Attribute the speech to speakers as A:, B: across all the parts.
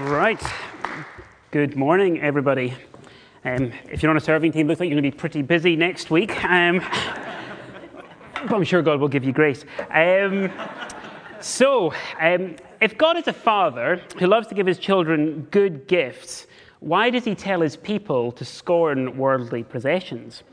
A: Right. Good morning, everybody. Um, if you're on a serving team, looks like you're going to be pretty busy next week. Um, but I'm sure God will give you grace. Um, so, um, if God is a father who loves to give his children good gifts, why does he tell his people to scorn worldly possessions?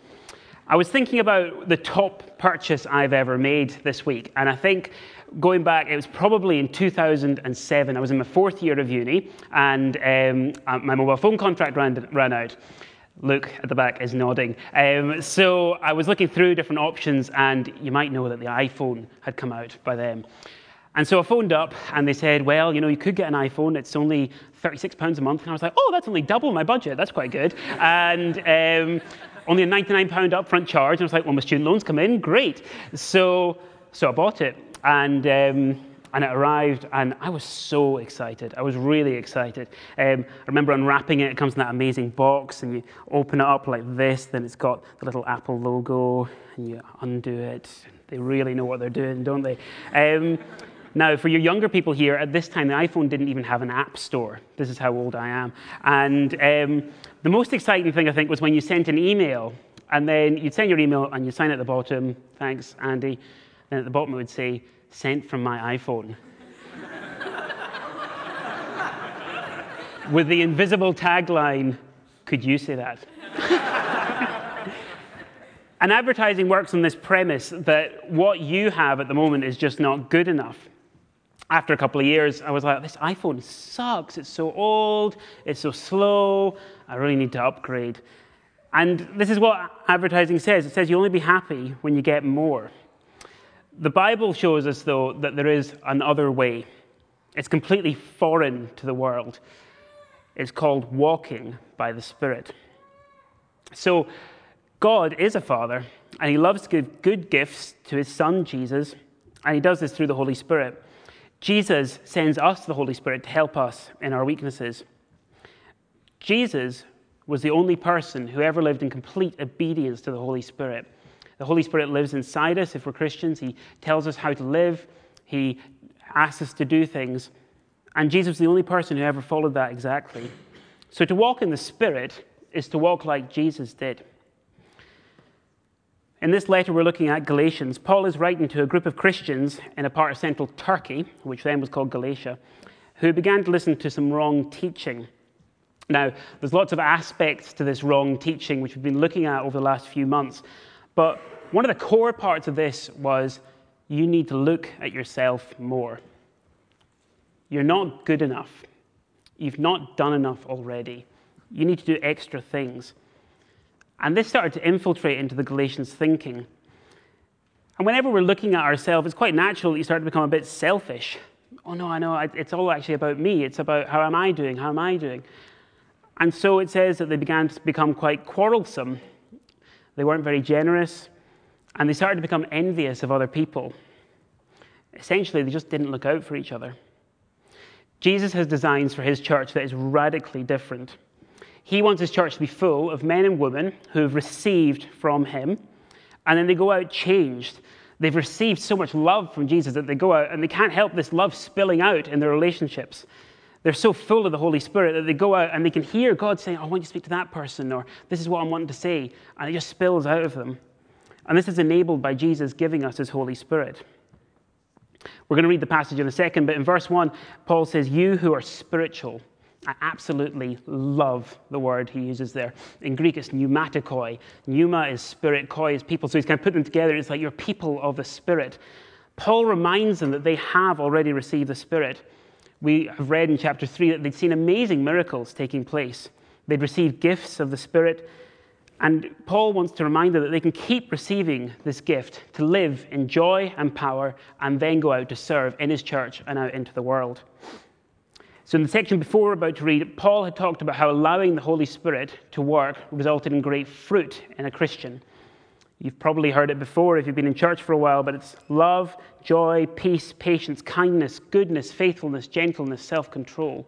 A: I was thinking about the top purchase I've ever made this week, and I think going back, it was probably in 2007. I was in my fourth year of uni, and um, uh, my mobile phone contract ran, ran out. Luke at the back is nodding. Um, so I was looking through different options, and you might know that the iPhone had come out by then. And so I phoned up, and they said, Well, you know, you could get an iPhone. It's only £36 a month. And I was like, Oh, that's only double my budget. That's quite good. And um, only a £99 upfront charge. And I was like, well, my student loans come in, great. So, so I bought it, and um, and it arrived, and I was so excited. I was really excited. Um, I remember unwrapping it. It comes in that amazing box, and you open it up like this. Then it's got the little Apple logo, and you undo it. They really know what they're doing, don't they? Um, now, for your younger people here, at this time, the iPhone didn't even have an app store. This is how old I am. And um, the most exciting thing, I think, was when you sent an email, and then you'd send your email and you sign at the bottom, thanks, Andy. Then at the bottom it would say, sent from my iPhone. With the invisible tagline, could you say that? and advertising works on this premise that what you have at the moment is just not good enough after a couple of years, I was like, this iPhone sucks. It's so old, it's so slow. I really need to upgrade. And this is what advertising says it says you only be happy when you get more. The Bible shows us, though, that there is another way. It's completely foreign to the world. It's called walking by the Spirit. So, God is a Father, and He loves to give good gifts to His Son, Jesus, and He does this through the Holy Spirit. Jesus sends us the Holy Spirit to help us in our weaknesses. Jesus was the only person who ever lived in complete obedience to the Holy Spirit. The Holy Spirit lives inside us if we're Christians. He tells us how to live, He asks us to do things. And Jesus was the only person who ever followed that exactly. So to walk in the Spirit is to walk like Jesus did. In this letter, we're looking at Galatians. Paul is writing to a group of Christians in a part of central Turkey, which then was called Galatia, who began to listen to some wrong teaching. Now, there's lots of aspects to this wrong teaching which we've been looking at over the last few months, but one of the core parts of this was you need to look at yourself more. You're not good enough. You've not done enough already. You need to do extra things. And this started to infiltrate into the Galatians' thinking. And whenever we're looking at ourselves, it's quite natural that you start to become a bit selfish. Oh, no, I know, it's all actually about me. It's about how am I doing? How am I doing? And so it says that they began to become quite quarrelsome. They weren't very generous, and they started to become envious of other people. Essentially, they just didn't look out for each other. Jesus has designs for his church that is radically different. He wants his church to be full of men and women who have received from him, and then they go out changed. They've received so much love from Jesus that they go out and they can't help this love spilling out in their relationships. They're so full of the Holy Spirit that they go out and they can hear God saying, I want you to speak to that person, or this is what I'm wanting to say. And it just spills out of them. And this is enabled by Jesus giving us his Holy Spirit. We're going to read the passage in a second, but in verse 1, Paul says, You who are spiritual, I absolutely love the word he uses there. In Greek, it's pneumatikoi. Pneuma is spirit, koi is people. So he's kind of put them together. It's like you're people of the Spirit. Paul reminds them that they have already received the Spirit. We have read in chapter 3 that they'd seen amazing miracles taking place. They'd received gifts of the Spirit. And Paul wants to remind them that they can keep receiving this gift to live in joy and power and then go out to serve in his church and out into the world. So, in the section before we're about to read, Paul had talked about how allowing the Holy Spirit to work resulted in great fruit in a Christian. You've probably heard it before if you've been in church for a while, but it's love, joy, peace, patience, kindness, goodness, faithfulness, gentleness, self control.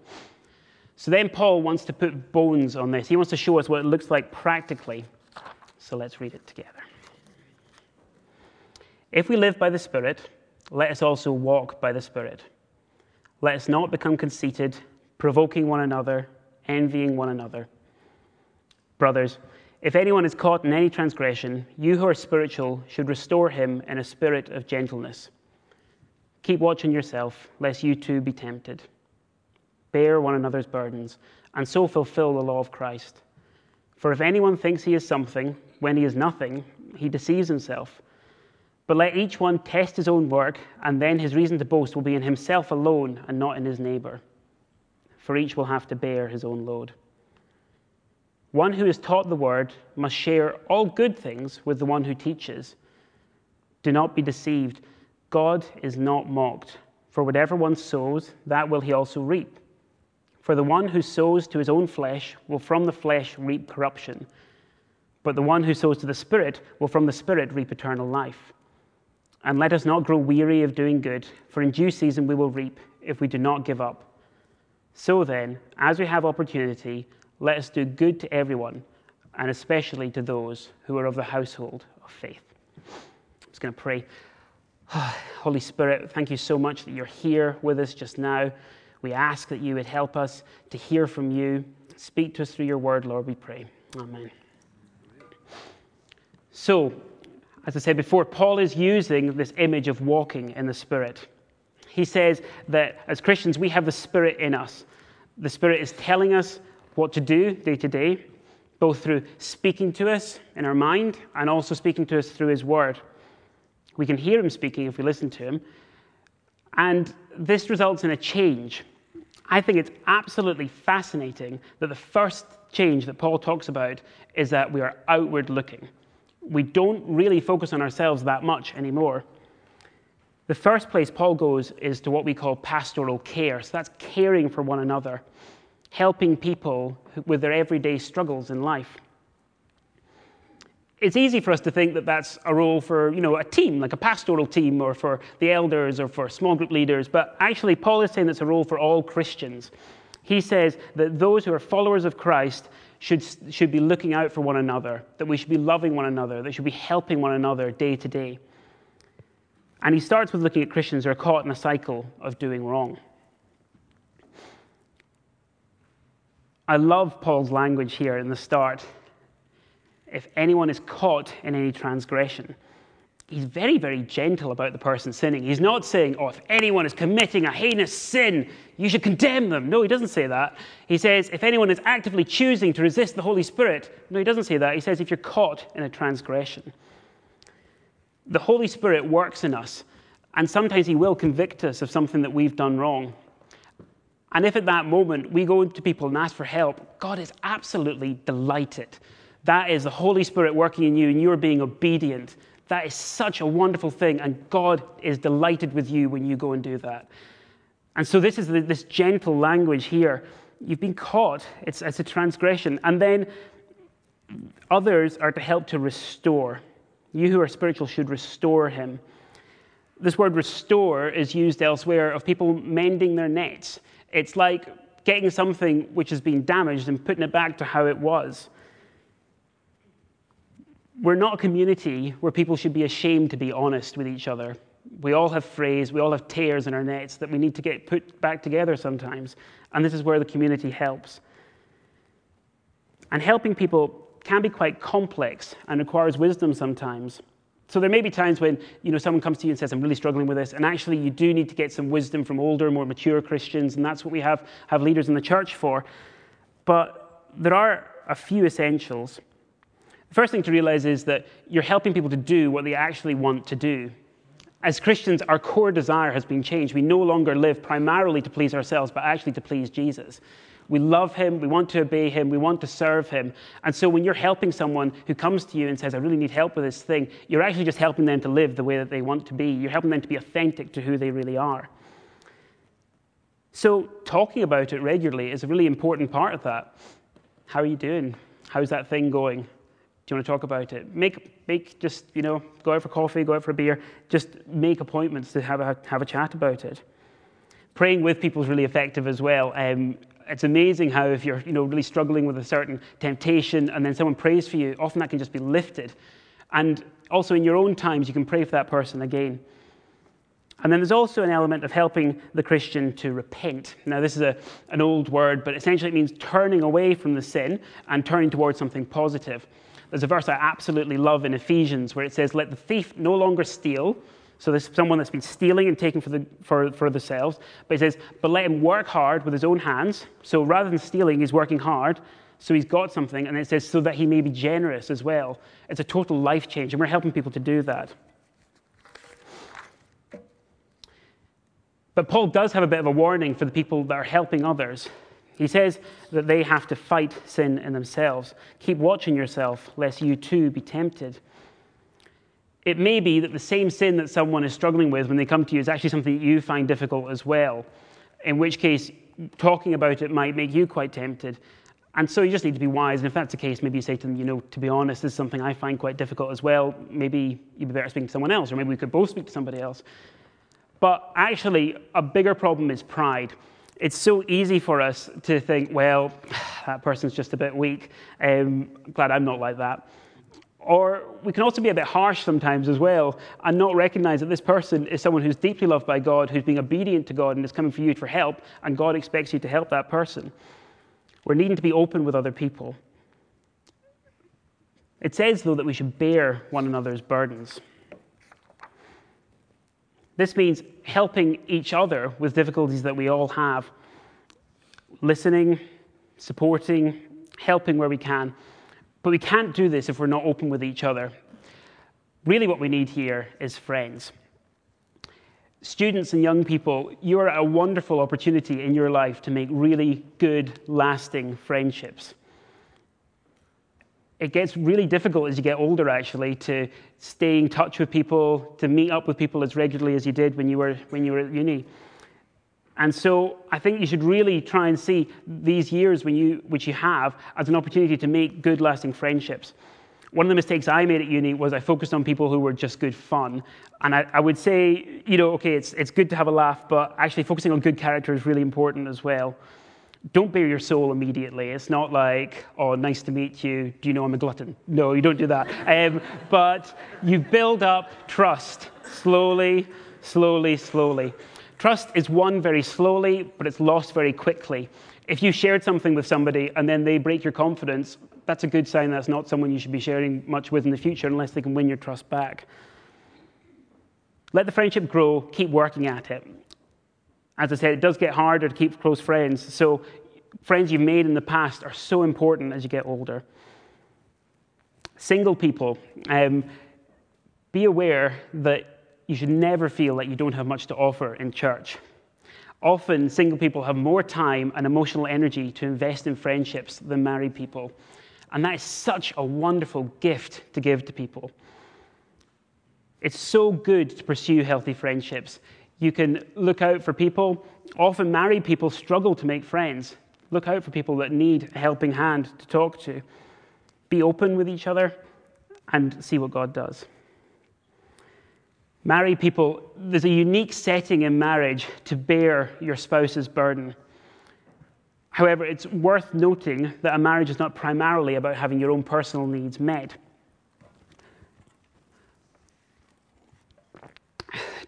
A: So then Paul wants to put bones on this. He wants to show us what it looks like practically. So let's read it together. If we live by the Spirit, let us also walk by the Spirit. Let us not become conceited, provoking one another, envying one another. Brothers, if anyone is caught in any transgression, you who are spiritual should restore him in a spirit of gentleness. Keep watch on yourself, lest you too be tempted. Bear one another's burdens, and so fulfill the law of Christ. For if anyone thinks he is something when he is nothing, he deceives himself. But let each one test his own work, and then his reason to boast will be in himself alone and not in his neighbor. For each will have to bear his own load. One who is taught the word must share all good things with the one who teaches. Do not be deceived. God is not mocked. For whatever one sows, that will he also reap. For the one who sows to his own flesh will from the flesh reap corruption, but the one who sows to the Spirit will from the Spirit reap eternal life. And let us not grow weary of doing good, for in due season we will reap if we do not give up. So then, as we have opportunity, let us do good to everyone, and especially to those who are of the household of faith. I'm just going to pray. Holy Spirit, thank you so much that you're here with us just now. We ask that you would help us to hear from you. Speak to us through your word, Lord, we pray. Amen. So, as I said before, Paul is using this image of walking in the Spirit. He says that as Christians, we have the Spirit in us. The Spirit is telling us what to do day to day, both through speaking to us in our mind and also speaking to us through His Word. We can hear Him speaking if we listen to Him. And this results in a change. I think it's absolutely fascinating that the first change that Paul talks about is that we are outward looking. We don't really focus on ourselves that much anymore. The first place Paul goes is to what we call pastoral care. So that's caring for one another helping people with their everyday struggles in life. It's easy for us to think that that's a role for you know, a team, like a pastoral team, or for the elders, or for small group leaders, but actually, Paul is saying that's a role for all Christians. He says that those who are followers of Christ should, should be looking out for one another, that we should be loving one another, that should be helping one another day to day. And he starts with looking at Christians who are caught in a cycle of doing wrong. I love Paul's language here in the start. If anyone is caught in any transgression, he's very, very gentle about the person sinning. He's not saying, oh, if anyone is committing a heinous sin, you should condemn them. No, he doesn't say that. He says, if anyone is actively choosing to resist the Holy Spirit, no, he doesn't say that. He says, if you're caught in a transgression. The Holy Spirit works in us, and sometimes he will convict us of something that we've done wrong. And if at that moment we go to people and ask for help, God is absolutely delighted. That is the Holy Spirit working in you and you're being obedient. That is such a wonderful thing. And God is delighted with you when you go and do that. And so, this is the, this gentle language here. You've been caught, it's, it's a transgression. And then others are to help to restore. You who are spiritual should restore him. This word restore is used elsewhere of people mending their nets. It's like getting something which has been damaged and putting it back to how it was. We're not a community where people should be ashamed to be honest with each other. We all have frays, we all have tears in our nets that we need to get put back together sometimes. And this is where the community helps. And helping people can be quite complex and requires wisdom sometimes. So there may be times when you know someone comes to you and says, "I'm really struggling with this," and actually you do need to get some wisdom from older, more mature Christians, and that's what we have have leaders in the church for. But there are a few essentials. The first thing to realize is that you're helping people to do what they actually want to do. As Christians, our core desire has been changed. We no longer live primarily to please ourselves, but actually to please Jesus. We love him, we want to obey him, we want to serve him. And so when you're helping someone who comes to you and says, I really need help with this thing, you're actually just helping them to live the way that they want to be. You're helping them to be authentic to who they really are. So talking about it regularly is a really important part of that. How are you doing? How's that thing going? Do you want to talk about it? Make, make just, you know, go out for coffee, go out for a beer. Just make appointments to have a, have a chat about it. Praying with people is really effective as well. Um, it's amazing how if you're you know, really struggling with a certain temptation and then someone prays for you, often that can just be lifted. And also in your own times, you can pray for that person again. And then there's also an element of helping the Christian to repent. Now, this is a, an old word, but essentially it means turning away from the sin and turning towards something positive. There's a verse I absolutely love in Ephesians where it says, Let the thief no longer steal. So there's someone that's been stealing and taking for, the, for, for themselves. But he says, But let him work hard with his own hands. So rather than stealing, he's working hard. So he's got something. And it says, So that he may be generous as well. It's a total life change. And we're helping people to do that. But Paul does have a bit of a warning for the people that are helping others. He says that they have to fight sin in themselves. Keep watching yourself, lest you too be tempted. It may be that the same sin that someone is struggling with when they come to you is actually something that you find difficult as well, in which case, talking about it might make you quite tempted. And so you just need to be wise. And if that's the case, maybe you say to them, you know, to be honest, this is something I find quite difficult as well. Maybe you'd be better speaking to someone else, or maybe we could both speak to somebody else. But actually, a bigger problem is pride. It's so easy for us to think, well, that person's just a bit weak. Um, I'm glad I'm not like that. Or we can also be a bit harsh sometimes as well and not recognize that this person is someone who's deeply loved by God, who's being obedient to God and is coming for you for help, and God expects you to help that person. We're needing to be open with other people. It says, though, that we should bear one another's burdens. This means helping each other with difficulties that we all have, listening, supporting, helping where we can. But we can't do this if we're not open with each other. Really, what we need here is friends. Students and young people, you are a wonderful opportunity in your life to make really good, lasting friendships it gets really difficult as you get older, actually, to stay in touch with people, to meet up with people as regularly as you did when you were, when you were at uni. And so I think you should really try and see these years when you, which you have as an opportunity to make good, lasting friendships. One of the mistakes I made at uni was I focused on people who were just good fun. And I, I would say, you know, okay, it's, it's good to have a laugh, but actually focusing on good character is really important as well don't bare your soul immediately. It's not like, oh, nice to meet you. Do you know I'm a glutton? No, you don't do that. Um, but you build up trust slowly, slowly, slowly. Trust is won very slowly, but it's lost very quickly. If you shared something with somebody and then they break your confidence, that's a good sign that's not someone you should be sharing much with in the future unless they can win your trust back. Let the friendship grow, keep working at it. As I said, it does get harder to keep close friends. So, friends you've made in the past are so important as you get older. Single people, um, be aware that you should never feel that you don't have much to offer in church. Often, single people have more time and emotional energy to invest in friendships than married people. And that is such a wonderful gift to give to people. It's so good to pursue healthy friendships. You can look out for people. Often, married people struggle to make friends. Look out for people that need a helping hand to talk to. Be open with each other and see what God does. Married people, there's a unique setting in marriage to bear your spouse's burden. However, it's worth noting that a marriage is not primarily about having your own personal needs met.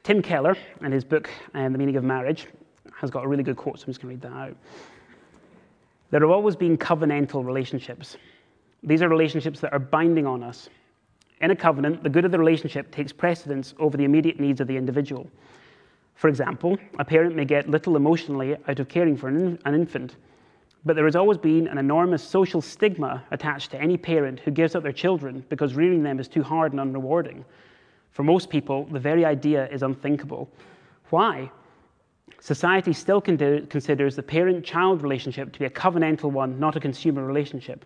A: Tim Keller, in his book, um, The Meaning of Marriage, has got a really good quote, so I'm just going to read that out. There have always been covenantal relationships. These are relationships that are binding on us. In a covenant, the good of the relationship takes precedence over the immediate needs of the individual. For example, a parent may get little emotionally out of caring for an, an infant, but there has always been an enormous social stigma attached to any parent who gives up their children because rearing them is too hard and unrewarding. For most people, the very idea is unthinkable. Why? Society still considers the parent child relationship to be a covenantal one, not a consumer relationship.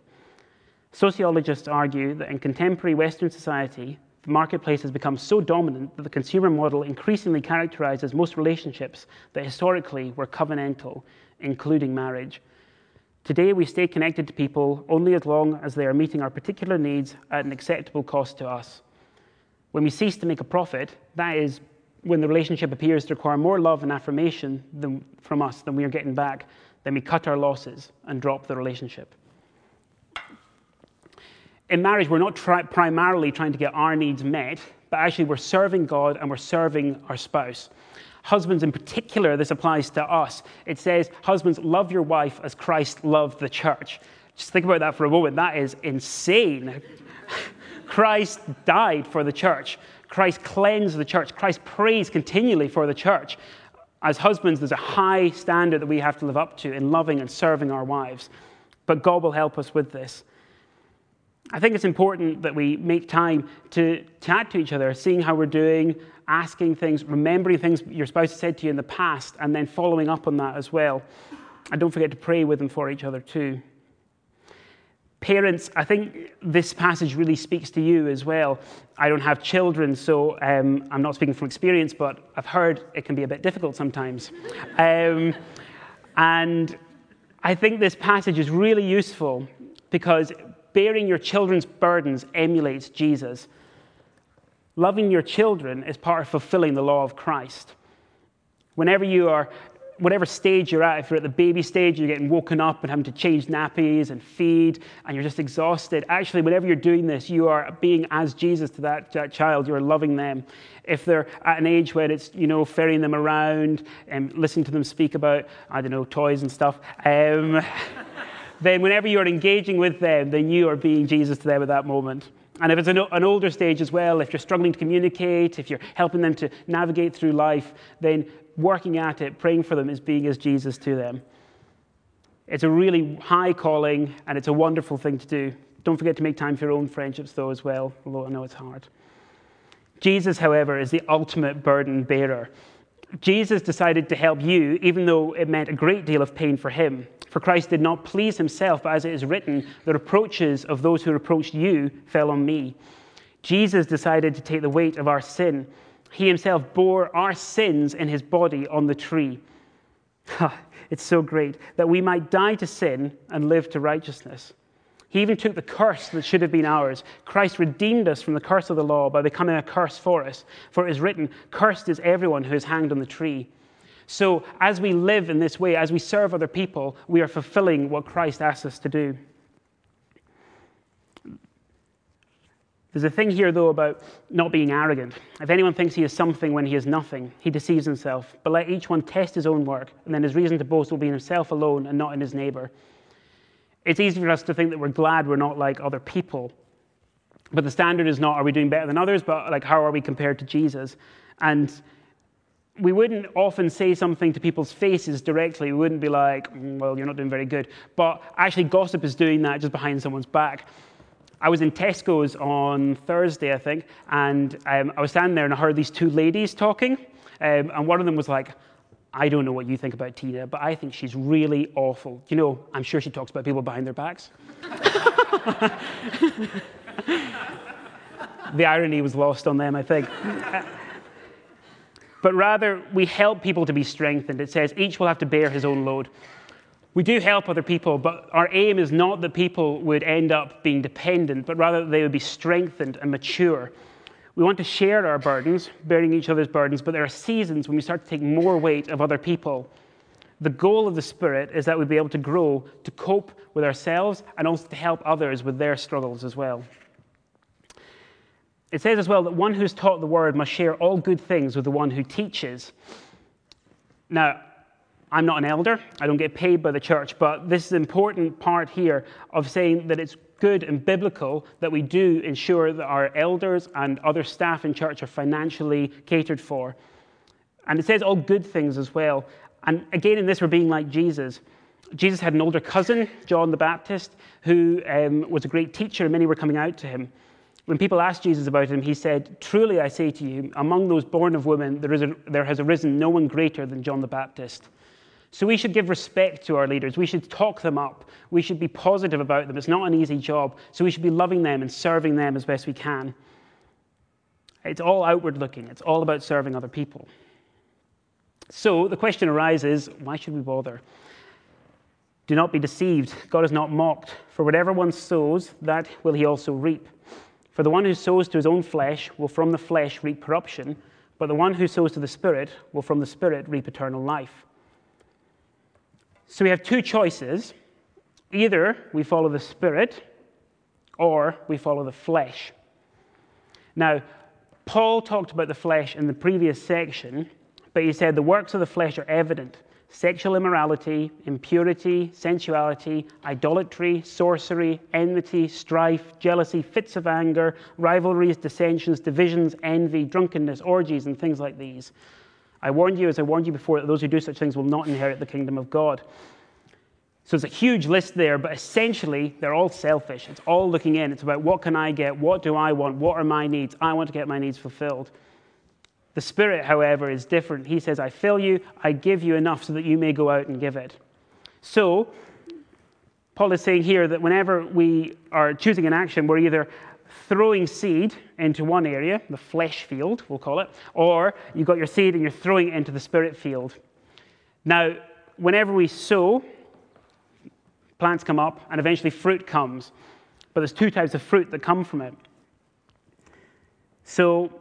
A: Sociologists argue that in contemporary Western society, the marketplace has become so dominant that the consumer model increasingly characterizes most relationships that historically were covenantal, including marriage. Today, we stay connected to people only as long as they are meeting our particular needs at an acceptable cost to us. When we cease to make a profit, that is when the relationship appears to require more love and affirmation than, from us than we are getting back, then we cut our losses and drop the relationship. In marriage, we're not primarily trying to get our needs met, but actually we're serving God and we're serving our spouse. Husbands, in particular, this applies to us. It says, Husbands, love your wife as Christ loved the church. Just think about that for a moment. That is insane. Christ died for the church. Christ cleansed the church. Christ prays continually for the church. As husbands, there's a high standard that we have to live up to in loving and serving our wives. But God will help us with this. I think it's important that we make time to chat to each other, seeing how we're doing, asking things, remembering things your spouse said to you in the past, and then following up on that as well. And don't forget to pray with them for each other too. Parents, I think this passage really speaks to you as well. I don't have children, so um, I'm not speaking from experience, but I've heard it can be a bit difficult sometimes. Um, and I think this passage is really useful because bearing your children's burdens emulates Jesus. Loving your children is part of fulfilling the law of Christ. Whenever you are, whatever stage you're at, if you're at the baby stage, you're getting woken up and having to change nappies and feed, and you're just exhausted. Actually, whenever you're doing this, you are being as Jesus to that, that child. You're loving them. If they're at an age where it's, you know, ferrying them around and listening to them speak about, I don't know, toys and stuff. Um, then whenever you're engaging with them, then you are being Jesus to them at that moment. And if it's an, an, older stage as well, if you're struggling to communicate, if you're helping them to navigate through life, then working at it, praying for them, is being as Jesus to them. It's a really high calling, and it's a wonderful thing to do. Don't forget to make time for your own friendships, though, as well, although I know it's hard. Jesus, however, is the ultimate burden bearer. Jesus decided to help you, even though it meant a great deal of pain for him. For Christ did not please himself, but as it is written, the reproaches of those who reproached you fell on me. Jesus decided to take the weight of our sin. He himself bore our sins in his body on the tree. it's so great that we might die to sin and live to righteousness. He even took the curse that should have been ours. Christ redeemed us from the curse of the law by becoming a curse for us. For it is written, Cursed is everyone who is hanged on the tree. So, as we live in this way, as we serve other people, we are fulfilling what Christ asks us to do. There's a thing here, though, about not being arrogant. If anyone thinks he is something when he is nothing, he deceives himself. But let each one test his own work, and then his reason to boast will be in himself alone and not in his neighbor. It's easy for us to think that we're glad we're not like other people. But the standard is not are we doing better than others, but like how are we compared to Jesus? And we wouldn't often say something to people's faces directly. We wouldn't be like, mm, well, you're not doing very good. But actually, gossip is doing that just behind someone's back. I was in Tesco's on Thursday, I think, and um, I was standing there and I heard these two ladies talking. Um, and one of them was like, I don't know what you think about Tina, but I think she's really awful. You know, I'm sure she talks about people behind their backs. the irony was lost on them, I think but rather we help people to be strengthened. It says each will have to bear his own load. We do help other people, but our aim is not that people would end up being dependent, but rather that they would be strengthened and mature. We want to share our burdens, bearing each other's burdens, but there are seasons when we start to take more weight of other people. The goal of the Spirit is that we'd be able to grow to cope with ourselves and also to help others with their struggles as well. It says as well that one who's taught the word must share all good things with the one who teaches. Now, I'm not an elder, I don't get paid by the church, but this is an important part here of saying that it's good and biblical that we do ensure that our elders and other staff in church are financially catered for. And it says all good things as well. And again, in this, we're being like Jesus. Jesus had an older cousin, John the Baptist, who um, was a great teacher, and many were coming out to him. When people asked Jesus about him, he said, Truly I say to you, among those born of women, there, is a, there has arisen no one greater than John the Baptist. So we should give respect to our leaders. We should talk them up. We should be positive about them. It's not an easy job. So we should be loving them and serving them as best we can. It's all outward looking, it's all about serving other people. So the question arises why should we bother? Do not be deceived. God is not mocked. For whatever one sows, that will he also reap. For the one who sows to his own flesh will from the flesh reap corruption, but the one who sows to the Spirit will from the Spirit reap eternal life. So we have two choices. Either we follow the Spirit or we follow the flesh. Now, Paul talked about the flesh in the previous section, but he said the works of the flesh are evident sexual immorality, impurity, sensuality, idolatry, sorcery, enmity, strife, jealousy, fits of anger, rivalries, dissensions, divisions, envy, drunkenness, orgies, and things like these. I warned you, as I warned you before, that those who do such things will not inherit the kingdom of God. So it's a huge list there, but essentially they're all selfish. It's all looking in. It's about what can I get? What do I want? What are my needs? I want to get my needs fulfilled. The Spirit, however, is different. He says, I fill you, I give you enough so that you may go out and give it. So, Paul is saying here that whenever we are choosing an action, we're either throwing seed into one area, the flesh field, we'll call it, or you've got your seed and you're throwing it into the spirit field. Now, whenever we sow, plants come up and eventually fruit comes. But there's two types of fruit that come from it. So,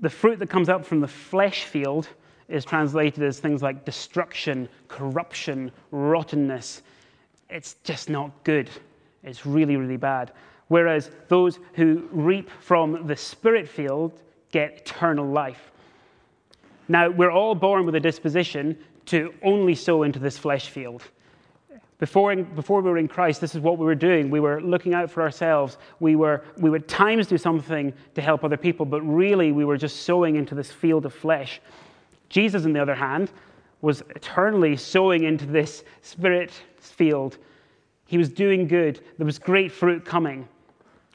A: the fruit that comes up from the flesh field is translated as things like destruction, corruption, rottenness. It's just not good. It's really, really bad. Whereas those who reap from the spirit field get eternal life. Now, we're all born with a disposition to only sow into this flesh field. Before, before we were in Christ, this is what we were doing. We were looking out for ourselves. We, were, we would times do something to help other people, but really we were just sowing into this field of flesh. Jesus, on the other hand, was eternally sowing into this spirit field. He was doing good. There was great fruit coming.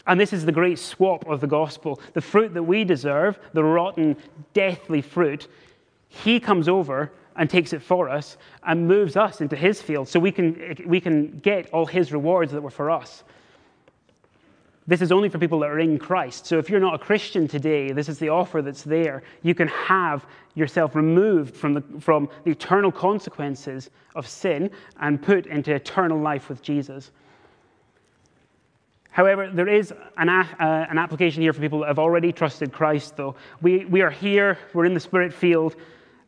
A: And this is the great swap of the gospel. The fruit that we deserve, the rotten, deathly fruit, he comes over and takes it for us and moves us into his field so we can, we can get all his rewards that were for us. This is only for people that are in Christ. So if you're not a Christian today, this is the offer that's there. You can have yourself removed from the, from the eternal consequences of sin and put into eternal life with Jesus. However, there is an, uh, an application here for people that have already trusted Christ, though. We, we are here, we're in the spirit field,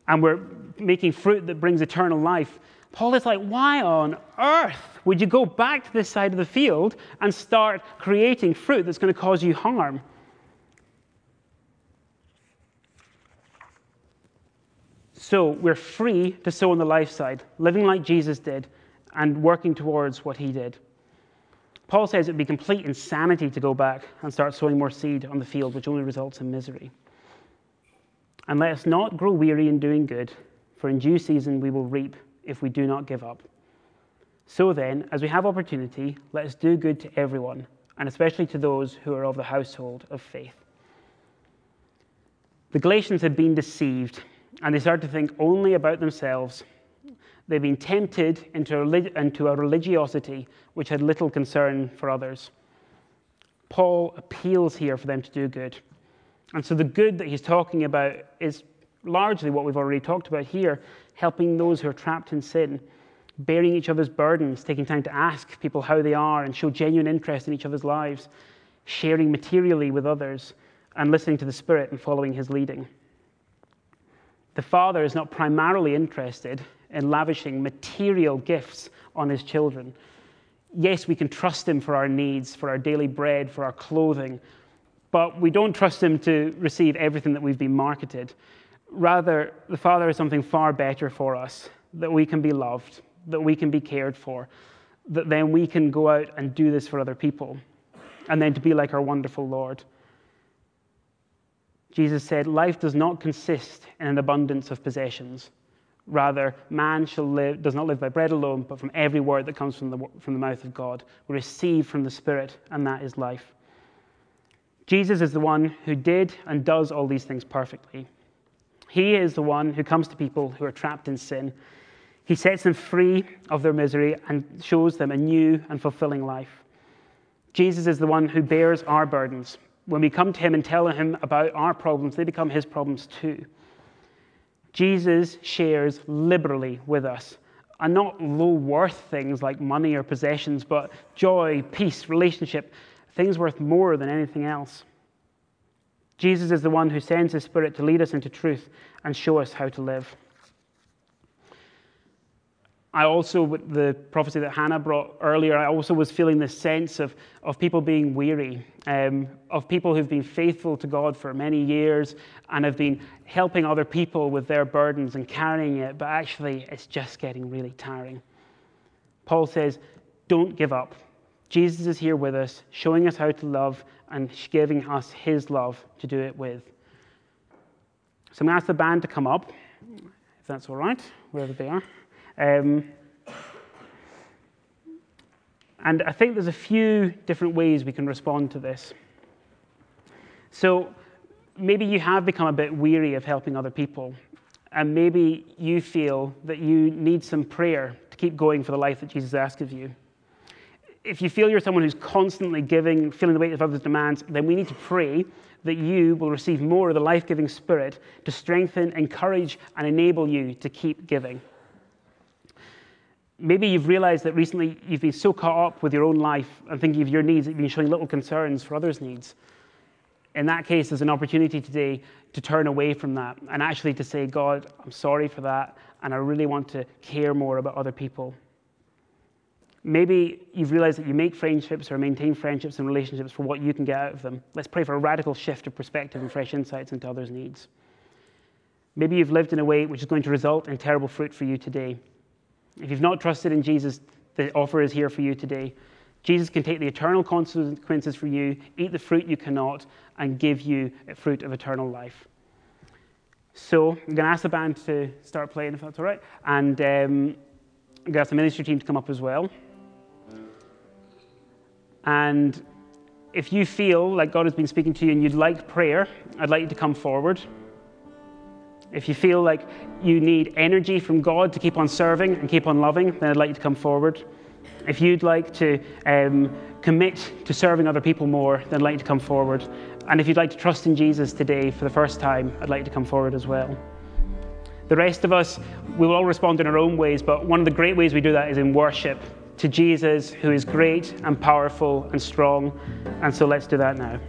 A: and we're making fruit that brings eternal life. Paul is like, why on earth would you go back to this side of the field and start creating fruit that's going to cause you harm? So we're free to sow on the life side, living like Jesus did and working towards what he did. Paul says it would be complete insanity to go back and start sowing more seed on the field, which only results in misery. And let us not grow weary in doing good, for in due season we will reap if we do not give up. So then, as we have opportunity, let us do good to everyone, and especially to those who are of the household of faith. The Galatians had been deceived, and they started to think only about themselves. They'd been tempted into a religiosity which had little concern for others. Paul appeals here for them to do good. And so the good that he's talking about is largely what we've already talked about here helping those who are trapped in sin, bearing each other's burdens, taking time to ask people how they are and show genuine interest in each other's lives, sharing materially with others, and listening to the Spirit and following his leading. The Father is not primarily interested in lavishing material gifts on his children. Yes, we can trust him for our needs, for our daily bread, for our clothing, but we don't trust him to receive everything that we've been marketed. Rather, the Father is something far better for us that we can be loved, that we can be cared for, that then we can go out and do this for other people, and then to be like our wonderful Lord. Jesus said, Life does not consist in an abundance of possessions. Rather, man shall live, does not live by bread alone, but from every word that comes from the, from the mouth of God. We receive from the Spirit, and that is life. Jesus is the one who did and does all these things perfectly. He is the one who comes to people who are trapped in sin. He sets them free of their misery and shows them a new and fulfilling life. Jesus is the one who bears our burdens. When we come to him and tell him about our problems, they become his problems too. Jesus shares liberally with us, and not low worth things like money or possessions, but joy, peace, relationship, things worth more than anything else. Jesus is the one who sends his Spirit to lead us into truth and show us how to live. I also, with the prophecy that Hannah brought earlier, I also was feeling this sense of, of people being weary, um, of people who've been faithful to God for many years and have been helping other people with their burdens and carrying it, but actually it's just getting really tiring. Paul says, Don't give up. Jesus is here with us, showing us how to love and giving us his love to do it with. So I'm going to ask the band to come up, if that's all right, wherever they are. Um, and I think there's a few different ways we can respond to this. So maybe you have become a bit weary of helping other people, and maybe you feel that you need some prayer to keep going for the life that Jesus asks of you. If you feel you're someone who's constantly giving, feeling the weight of others' demands, then we need to pray that you will receive more of the life giving spirit to strengthen, encourage, and enable you to keep giving. Maybe you've realized that recently you've been so caught up with your own life and thinking of your needs that you've been showing little concerns for others' needs. In that case, there's an opportunity today to turn away from that and actually to say, God, I'm sorry for that, and I really want to care more about other people. Maybe you've realized that you make friendships or maintain friendships and relationships for what you can get out of them. Let's pray for a radical shift of perspective and fresh insights into others' needs. Maybe you've lived in a way which is going to result in terrible fruit for you today. If you've not trusted in Jesus, the offer is here for you today. Jesus can take the eternal consequences for you, eat the fruit you cannot, and give you a fruit of eternal life. So I'm going to ask the band to start playing, if that's all right. And um, I'm going to ask the ministry team to come up as well. And if you feel like God has been speaking to you and you'd like prayer, I'd like you to come forward. If you feel like you need energy from God to keep on serving and keep on loving, then I'd like you to come forward. If you'd like to um, commit to serving other people more, then I'd like you to come forward. And if you'd like to trust in Jesus today for the first time, I'd like you to come forward as well. The rest of us, we will all respond in our own ways, but one of the great ways we do that is in worship to Jesus, who is great and powerful and strong. And so let's do that now.